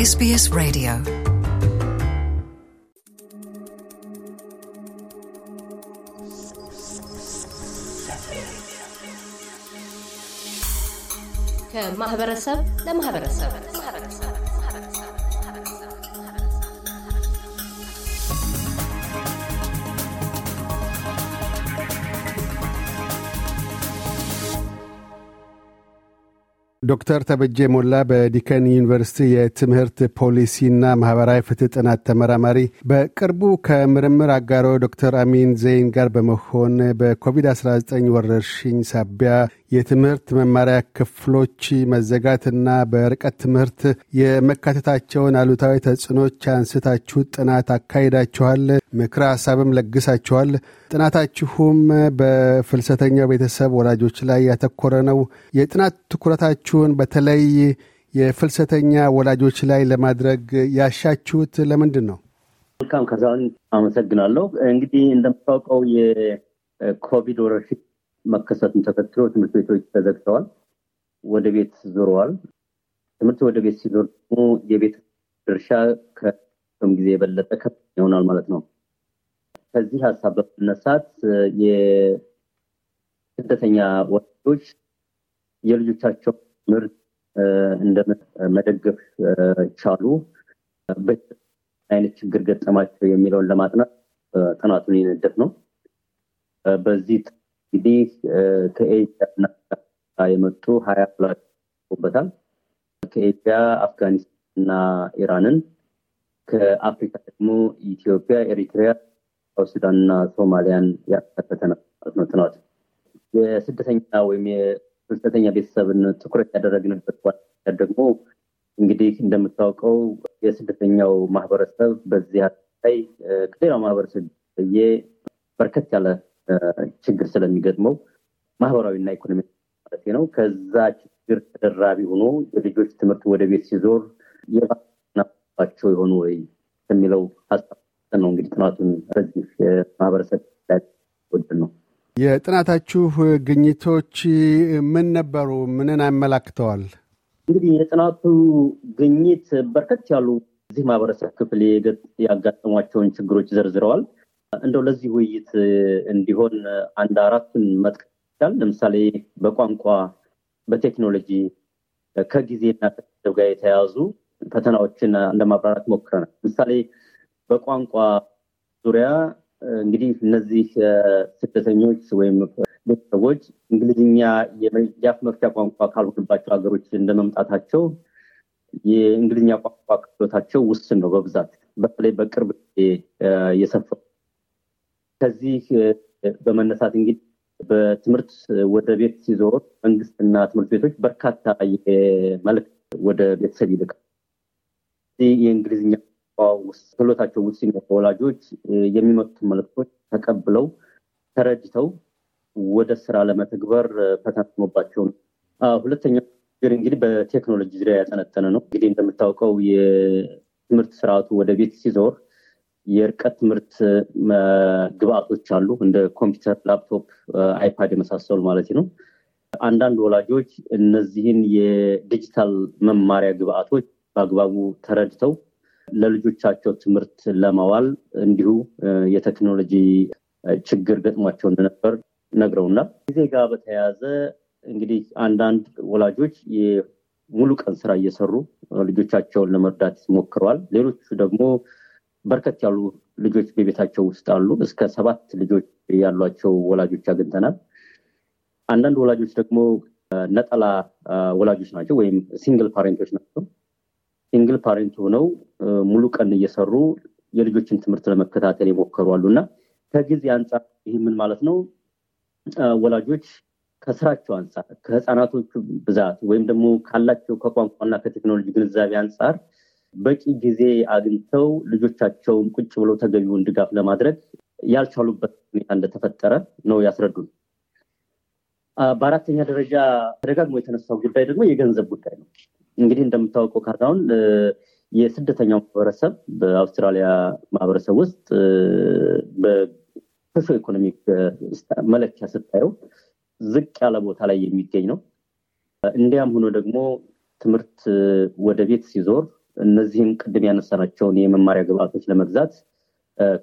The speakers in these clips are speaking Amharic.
SBS Radio. ከማህበረሰብ ለማህበረሰብ ዶክተር ተበጀ ሞላ በዲከን ዩኒቨርሲቲ የትምህርት ፖሊሲና ማህበራዊ ፍትህ ጥናት ተመራማሪ፣ በቅርቡ ከምርምር አጋሮ ዶክተር አሚን ዘይን ጋር በመሆን በኮቪድ-19 ወረርሽኝ ሳቢያ የትምህርት መማሪያ ክፍሎች መዘጋትና በርቀት ትምህርት የመካተታቸውን አሉታዊ ተጽዕኖች አንስታችሁ ጥናት አካሂዳችኋል። ምክረ ሀሳብም ለግሳችኋል። ጥናታችሁም በፍልሰተኛው ቤተሰብ ወላጆች ላይ ያተኮረ ነው። የጥናት ትኩረታችሁን በተለይ የፍልሰተኛ ወላጆች ላይ ለማድረግ ያሻችሁት ለምንድን ነው? መልካም ከዛን አመሰግናለሁ። እንግዲህ እንደምታውቀው የኮቪድ ወረርሽኝ መከሰቱን ተከትሎ ትምህርት ቤቶች ተዘግተዋል፣ ወደ ቤት ዞረዋል። ትምህርት ወደ ቤት ሲዞር ደግሞ የቤት ድርሻ ከም ጊዜ የበለጠ ከፍ ይሆናል ማለት ነው። ከዚህ ሀሳብ በመነሳት የስደተኛ ወላጆች የልጆቻቸው ትምህርት እንደ መደገፍ ቻሉ፣ አይነት ችግር ገጠማቸው የሚለውን ለማጥናት ጥናቱን የነደፍ ነው። በዚህ እንግዲህ ከኤዥያ የመጡ ሀያ በታል ከኤዥያ አፍጋኒስታን እና ኢራንን ከአፍሪካ ደግሞ ኢትዮጵያ፣ ኤሪትሪያ፣ ሱዳን እና ሶማሊያን ያካተተ ነው ጥናቱ። የስደተኛ ወይም የፍልሰተኛ ቤተሰብን ትኩረት ያደረግንበት ዋና ደግሞ እንግዲህ እንደምታውቀው የስደተኛው ማህበረሰብ በዚህ ላይ ከሌላው ማህበረሰብ በርከት ያለ ችግር ስለሚገጥመው ማህበራዊና ኢኮኖሚ ማለት ነው። ከዛ ችግር ተደራቢ ሆኖ የልጆች ትምህርት ወደ ቤት ሲዞር የባቸው የሆኑ ወይ የሚለው ሀሳብ ነው። እንግዲህ ጥናቱን በዚህ ማህበረሰብ ወድን ነው። የጥናታችሁ ግኝቶች ምን ነበሩ? ምንን አመላክተዋል? እንግዲህ የጥናቱ ግኝት በርከት ያሉ እዚህ ማህበረሰብ ክፍል ያጋጠሟቸውን ችግሮች ዘርዝረዋል። እንደው ለዚህ ውይይት እንዲሆን አንድ አራቱን መጥቀስ ለምሳሌ በቋንቋ፣ በቴክኖሎጂ ከጊዜና ከገንዘብ ጋር የተያያዙ ፈተናዎችን ለማብራራት ሞክረናል። ለምሳሌ በቋንቋ ዙሪያ እንግዲህ እነዚህ ስደተኞች ወይም ቤተሰቦች እንግሊዝኛ የአፍ መፍቻ ቋንቋ ካልሆንባቸው ሀገሮች እንደመምጣታቸው የእንግሊዝኛ ቋንቋ ክህሎታቸው ውስን ነው። በብዛት በተለይ በቅርብ የሰፈሩ ከዚህ በመነሳት እንግዲህ በትምህርት ወደ ቤት ሲዞር መንግስትና ትምህርት ቤቶች በርካታ መልዕክት ወደ ቤተሰብ ይልቃል። የእንግሊዝኛ ክህሎታቸው ውስን ወላጆች የሚመጡትን መልዕክቶች ተቀብለው ተረድተው ወደ ስራ ለመተግበር ፈተናባቸው ነው። ሁለተኛው ችግር እንግዲህ በቴክኖሎጂ ዙሪያ ያጠነጠነ ነው። እንግዲህ እንደምታውቀው የትምህርት ስርዓቱ ወደ ቤት ሲዞር የርቀት ትምህርት ግብአቶች አሉ፣ እንደ ኮምፒውተር፣ ላፕቶፕ፣ አይፓድ የመሳሰሉ ማለት ነው። አንዳንድ ወላጆች እነዚህን የዲጂታል መማሪያ ግብአቶች በአግባቡ ተረድተው ለልጆቻቸው ትምህርት ለማዋል እንዲሁ የቴክኖሎጂ ችግር ገጥሟቸው እንደነበር ነግረውናል። ጊዜ ጋር በተያያዘ እንግዲህ አንዳንድ ወላጆች የሙሉ ቀን ስራ እየሰሩ ልጆቻቸውን ለመርዳት ሞክረዋል። ሌሎቹ ደግሞ በርከት ያሉ ልጆች በቤታቸው ውስጥ አሉ። እስከ ሰባት ልጆች ያሏቸው ወላጆች አግኝተናል። አንዳንድ ወላጆች ደግሞ ነጠላ ወላጆች ናቸው ወይም single parent ኦች ናቸው። single parent ሆነው ሙሉ ቀን እየሰሩ የልጆችን ትምህርት ለመከታተል የሞከሩ አሉ እና ከጊዜ አንጻር ይህ ምን ማለት ነው? ወላጆች ከስራቸው አንጻር ከህፃናቶቹ ብዛት ወይም ደግሞ ካላቸው ከቋንቋና ከቴክኖሎጂ ግንዛቤ አንጻር በቂ ጊዜ አግኝተው ልጆቻቸውን ቁጭ ብለው ተገቢውን ድጋፍ ለማድረግ ያልቻሉበት ሁኔታ እንደተፈጠረ ነው ያስረዱን። በአራተኛ ደረጃ ተደጋግሞ የተነሳው ጉዳይ ደግሞ የገንዘብ ጉዳይ ነው። እንግዲህ እንደምታወቀው ካሳሁን የስደተኛው ማህበረሰብ በአውስትራሊያ ማህበረሰብ ውስጥ በሶሾ ኢኮኖሚክ መለኪያ ስታየው ዝቅ ያለ ቦታ ላይ የሚገኝ ነው። እንዲያም ሆኖ ደግሞ ትምህርት ወደ ቤት ሲዞር እነዚህም ቅድም ያነሳናቸውን የመማሪያ ግብአቶች ለመግዛት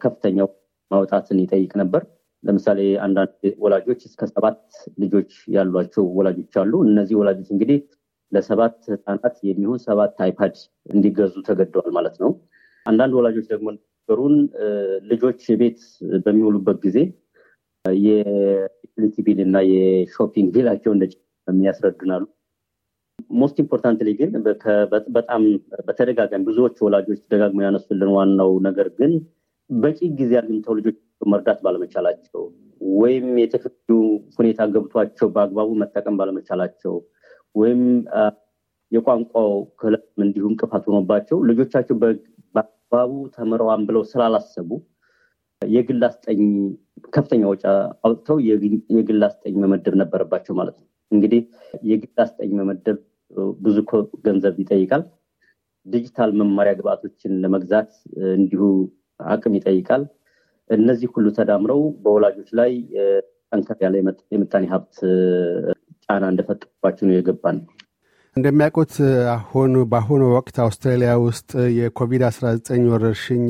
ከፍተኛው ማውጣትን ይጠይቅ ነበር። ለምሳሌ አንዳንድ ወላጆች እስከ ሰባት ልጆች ያሏቸው ወላጆች አሉ። እነዚህ ወላጆች እንግዲህ ለሰባት ህፃናት የሚሆን ሰባት አይፓድ እንዲገዙ ተገደዋል ማለት ነው። አንዳንድ ወላጆች ደግሞ ነገሩን ልጆች ቤት በሚውሉበት ጊዜ የ utility bill እና የ shopping bill ኣቸው እንደ የሚያስረዱናሉ። most importantly ግን በጣም በተደጋጋሚ ብዙዎች ወላጆች ደጋግመው ያነሱልን ዋናው ነገር ግን በቂ ጊዜ አግኝተው ልጆች መርዳት ባለመቻላቸው ወይም የቴክኖሎጂ ሁኔታ ገብቷቸው በአግባቡ መጠቀም ባለመቻላቸው ወይም የቋንቋው ክህሎትም እንዲሁ እንቅፋት ሆኖባቸው ልጆቻቸው በአግባቡ ተምረዋን ብለው ስላላሰቡ የግል አስጠኝ ከፍተኛ ወጪ አውጥተው የግል አስጠኝ መመደብ ነበረባቸው ማለት ነው። እንግዲህ የግል አስጠኝ መመደብ ብዙ ገንዘብ ይጠይቃል። ዲጂታል መማሪያ ግብአቶችን ለመግዛት እንዲሁ አቅም ይጠይቃል። እነዚህ ሁሉ ተዳምረው በወላጆች ላይ ጠንከር ያለ የምጣኔ ሀብት ጫና እንደፈጠሩባቸው ነው የገባን። እንደሚያውቁት አሁን በአሁኑ ወቅት አውስትራሊያ ውስጥ የኮቪድ-19 ወረርሽኝ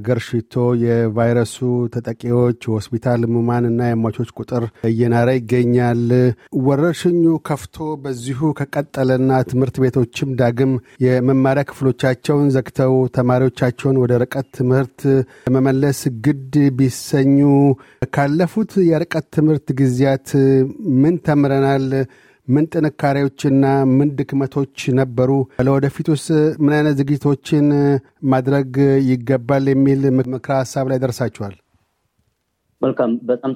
ገርሽቶ የቫይረሱ ተጠቂዎች ሆስፒታል ህሙማን እና የሟቾች ቁጥር እየናረ ይገኛል። ወረርሽኙ ከፍቶ በዚሁ ከቀጠለና ትምህርት ቤቶችም ዳግም የመማሪያ ክፍሎቻቸውን ዘግተው ተማሪዎቻቸውን ወደ ርቀት ትምህርት ለመመለስ ግድ ቢሰኙ ካለፉት የርቀት ትምህርት ጊዜያት ምን ተምረናል? ምን ጥንካሬዎችና ምን ድክመቶች ነበሩ? ለወደፊቱስ ምን አይነት ዝግጅቶችን ማድረግ ይገባል የሚል ምክረ ሀሳብ ላይ ደርሳችኋል? መልካም፣ በጣም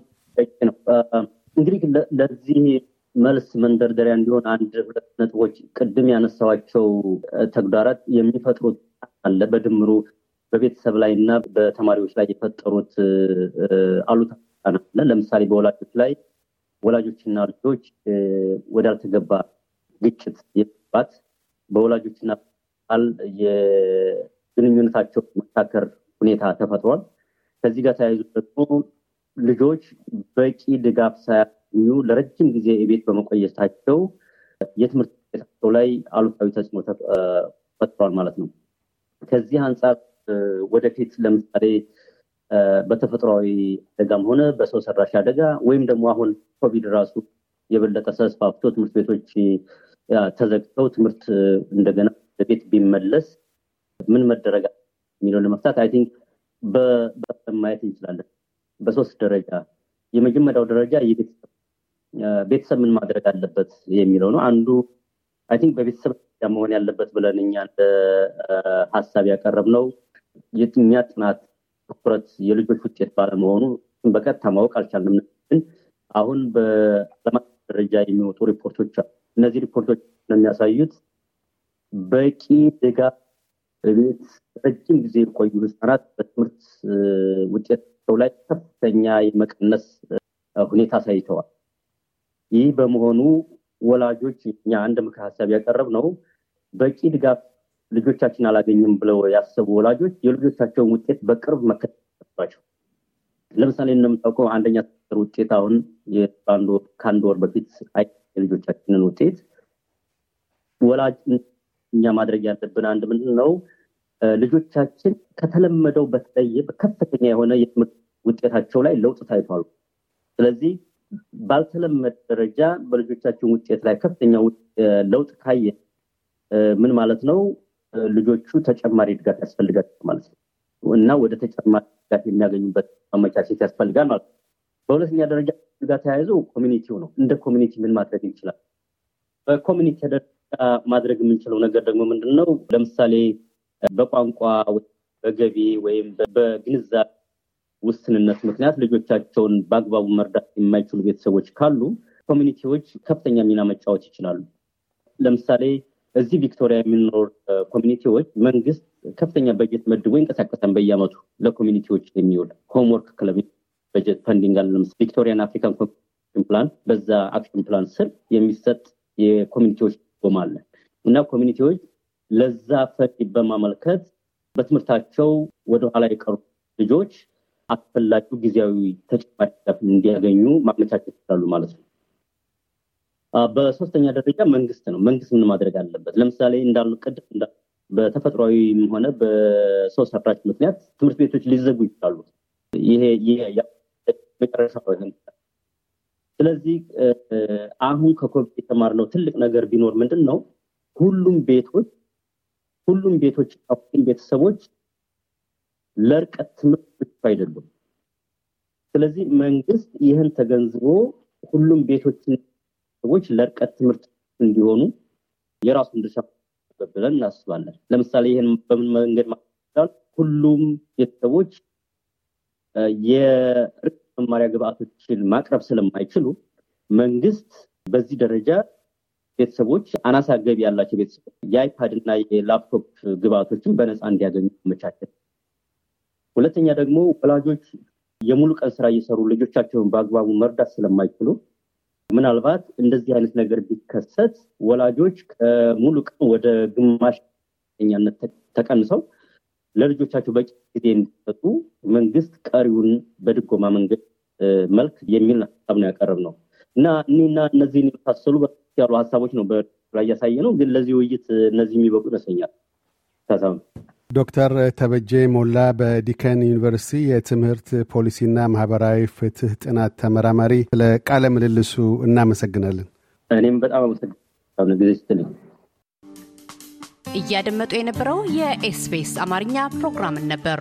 ነው። እንግዲህ ለዚህ መልስ መንደርደሪያ እንዲሆን አንድ ሁለት ነጥቦች ቅድም ያነሳዋቸው ተግዳራት የሚፈጥሩት አለ በድምሩ በቤተሰብ ላይ እና በተማሪዎች ላይ የፈጠሩት አሉታ ለምሳሌ በወላጆች ላይ ወላጆችና ልጆች ወዳልተገባ ግጭት የመግባት በወላጆችና ል የግንኙነታቸው መታከር ሁኔታ ተፈጥሯል። ከዚህ ጋር ተያይዞ ደግሞ ልጆች በቂ ድጋፍ ሳያገኙ ለረጅም ጊዜ የቤት በመቆየታቸው የትምህርት ቤታቸው ላይ አሉታዊ ተጽዕኖ ፈጥሯል ማለት ነው። ከዚህ አንጻር ወደፊት ለምሳሌ በተፈጥሯዊ አደጋም ሆነ በሰው ሰራሽ አደጋ ወይም ደግሞ አሁን ኮቪድ ራሱ የበለጠ ተስፋፍቶ ትምህርት ቤቶች ተዘግተው ትምህርት እንደገና ቤት ቢመለስ ምን መደረግ የሚለውን ለመፍታት I think ማየት እንችላለን። በሶስት ደረጃ የመጀመሪያው ደረጃ ቤተሰብ ምን ማድረግ አለበት የሚለው ነው። አንዱ I think በቤተሰብ መሆን ያለበት ብለን እኛ እንደ ሀሳብ ያቀረብነው የእኛ ጥናት ትኩረት የልጆች ውጤት ባለመሆኑ በቀጥታ ማወቅ አልቻልንም። ግን አሁን በዓለም ደረጃ የሚወጡ ሪፖርቶች አሉ። እነዚህ ሪፖርቶች የሚያሳዩት በቂ ድጋፍ በቤት ረጅም ጊዜ የቆዩ ህጻናት በትምህርት ውጤታቸው ላይ ከፍተኛ የመቀነስ ሁኔታ አሳይተዋል። ይህ በመሆኑ ወላጆች እኛ አንድ ምክር ሀሳብ ያቀረብ ነው በቂ ድጋፍ ልጆቻችን አላገኝም ብለው ያሰቡ ወላጆች የልጆቻቸውን ውጤት በቅርብ መከታተል ለምሳሌ እንደምታውቀው አንደኛ ውጤት አሁን ከአንድ ወር በፊት የልጆቻችንን ውጤት ወላጅ እኛ ማድረግ ያለብን አንድ ምንድን ነው ልጆቻችን ከተለመደው በተለየ ከፍተኛ የሆነ የትምህርት ውጤታቸው ላይ ለውጥ ታይቷል። ስለዚህ ባልተለመደ ደረጃ በልጆቻችን ውጤት ላይ ከፍተኛ ለውጥ ካየ ምን ማለት ነው? ልጆቹ ተጨማሪ ድጋፍ ያስፈልጋቸው ማለት ነው እና ወደ ተጨማሪ ድጋፍ የሚያገኙበት ማመቻቸት ያስፈልጋል ማለት ነው። በሁለተኛ ደረጃ ጋር ተያይዞ community ው ነው። እንደ community ምን ማድረግ እንችላል? በ community ደረጃ ማድረግ የምንችለው ነገር ደግሞ ምንድን ነው? ለምሳሌ በቋንቋ በገቢ ወይም በግንዛቤ ውስንነት ምክንያት ልጆቻቸውን በአግባቡ መርዳት የማይችሉ ቤተሰቦች ካሉ community ዎች ከፍተኛ ሚና መጫወት ይችላሉ። ለምሳሌ እዚህ ቪክቶሪያ የሚኖር community ዎች መንግስት ከፍተኛ በጀት መድቦ ይንቀሳቀሳል። በየአመቱ ለ community ዎች የሚውል homework club በጀት funding አለ። Victorian African Communities Action Plan፣ በዛ action plan ስር የሚሰጥ የ community ዎች ጎማ አለ እና community ዎች ለዛ ፈንድ በማመልከት በትምህርታቸው ወደኋላ የቀሩ ልጆች አስፈላጊው ጊዜያዊ ተጨማሪ እንዲያገኙ ማመቻቸት ይችላሉ ማለት ነው። በሶስተኛ ደረጃ መንግስት ነው። መንግስት ምን ማድረግ አለበት? ለምሳሌ እንዳሉ ቅድም በተፈጥሯዊም ሆነ በሰው ሰራሽ ምክንያት ትምህርት ቤቶች ሊዘጉ ይችላሉ። ይሄ መጨረሻ ስለዚህ አሁን ከኮቪድ የተማርነው ትልቅ ነገር ቢኖር ምንድን ነው ሁሉም ቤቶች ሁሉም ቤቶች ሁሉም ቤተሰቦች ለርቀት ትምህርት ብቻ አይደሉም። ስለዚህ መንግስት ይህን ተገንዝቦ ሁሉም ቤቶችን ሰዎች ለርቀት ትምህርት እንዲሆኑ የራሱን ድርሻ ብለን እናስባለን። ለምሳሌ ይህን በምን መንገድ ሁሉም ቤተሰቦች የርቀት መማሪያ ግብአቶችን ማቅረብ ስለማይችሉ መንግስት በዚህ ደረጃ ቤተሰቦች አናሳ ገቢ ያላቸው ቤተሰቦች የአይፓድ እና የላፕቶፕ ግብአቶችን በነፃ እንዲያገኙ መቻቸት። ሁለተኛ ደግሞ ወላጆች የሙሉ ቀን ስራ እየሰሩ ልጆቻቸውን በአግባቡ መርዳት ስለማይችሉ ምናልባት እንደዚህ አይነት ነገር ቢከሰት ወላጆች ከሙሉ ቀን ወደ ግማሽ ኛነት ተቀንሰው ለልጆቻቸው በቂ ጊዜ እንዲሰጡ መንግስት ቀሪውን በድጎማ መንገድ መልክ የሚል ሀሳብ ነው ያቀረብ ነው እና እኒና እነዚህን የመሳሰሉ ያሉ ሀሳቦች ነው ላይ ያሳየ ነው። ግን ለዚህ ውይይት እነዚህ የሚበቁ ይመስለኛል። ዶክተር ተበጀ ሞላ በዲከን ዩኒቨርሲቲ የትምህርት ፖሊሲና ማህበራዊ ፍትህ ጥናት ተመራማሪ፣ ስለ ቃለ ምልልሱ እናመሰግናለን። እኔም በጣም አመሰግናለሁ ጊዜ ስትልኝ። እያደመጡ የነበረው የ SBS አማርኛ ፕሮግራምን ነበር።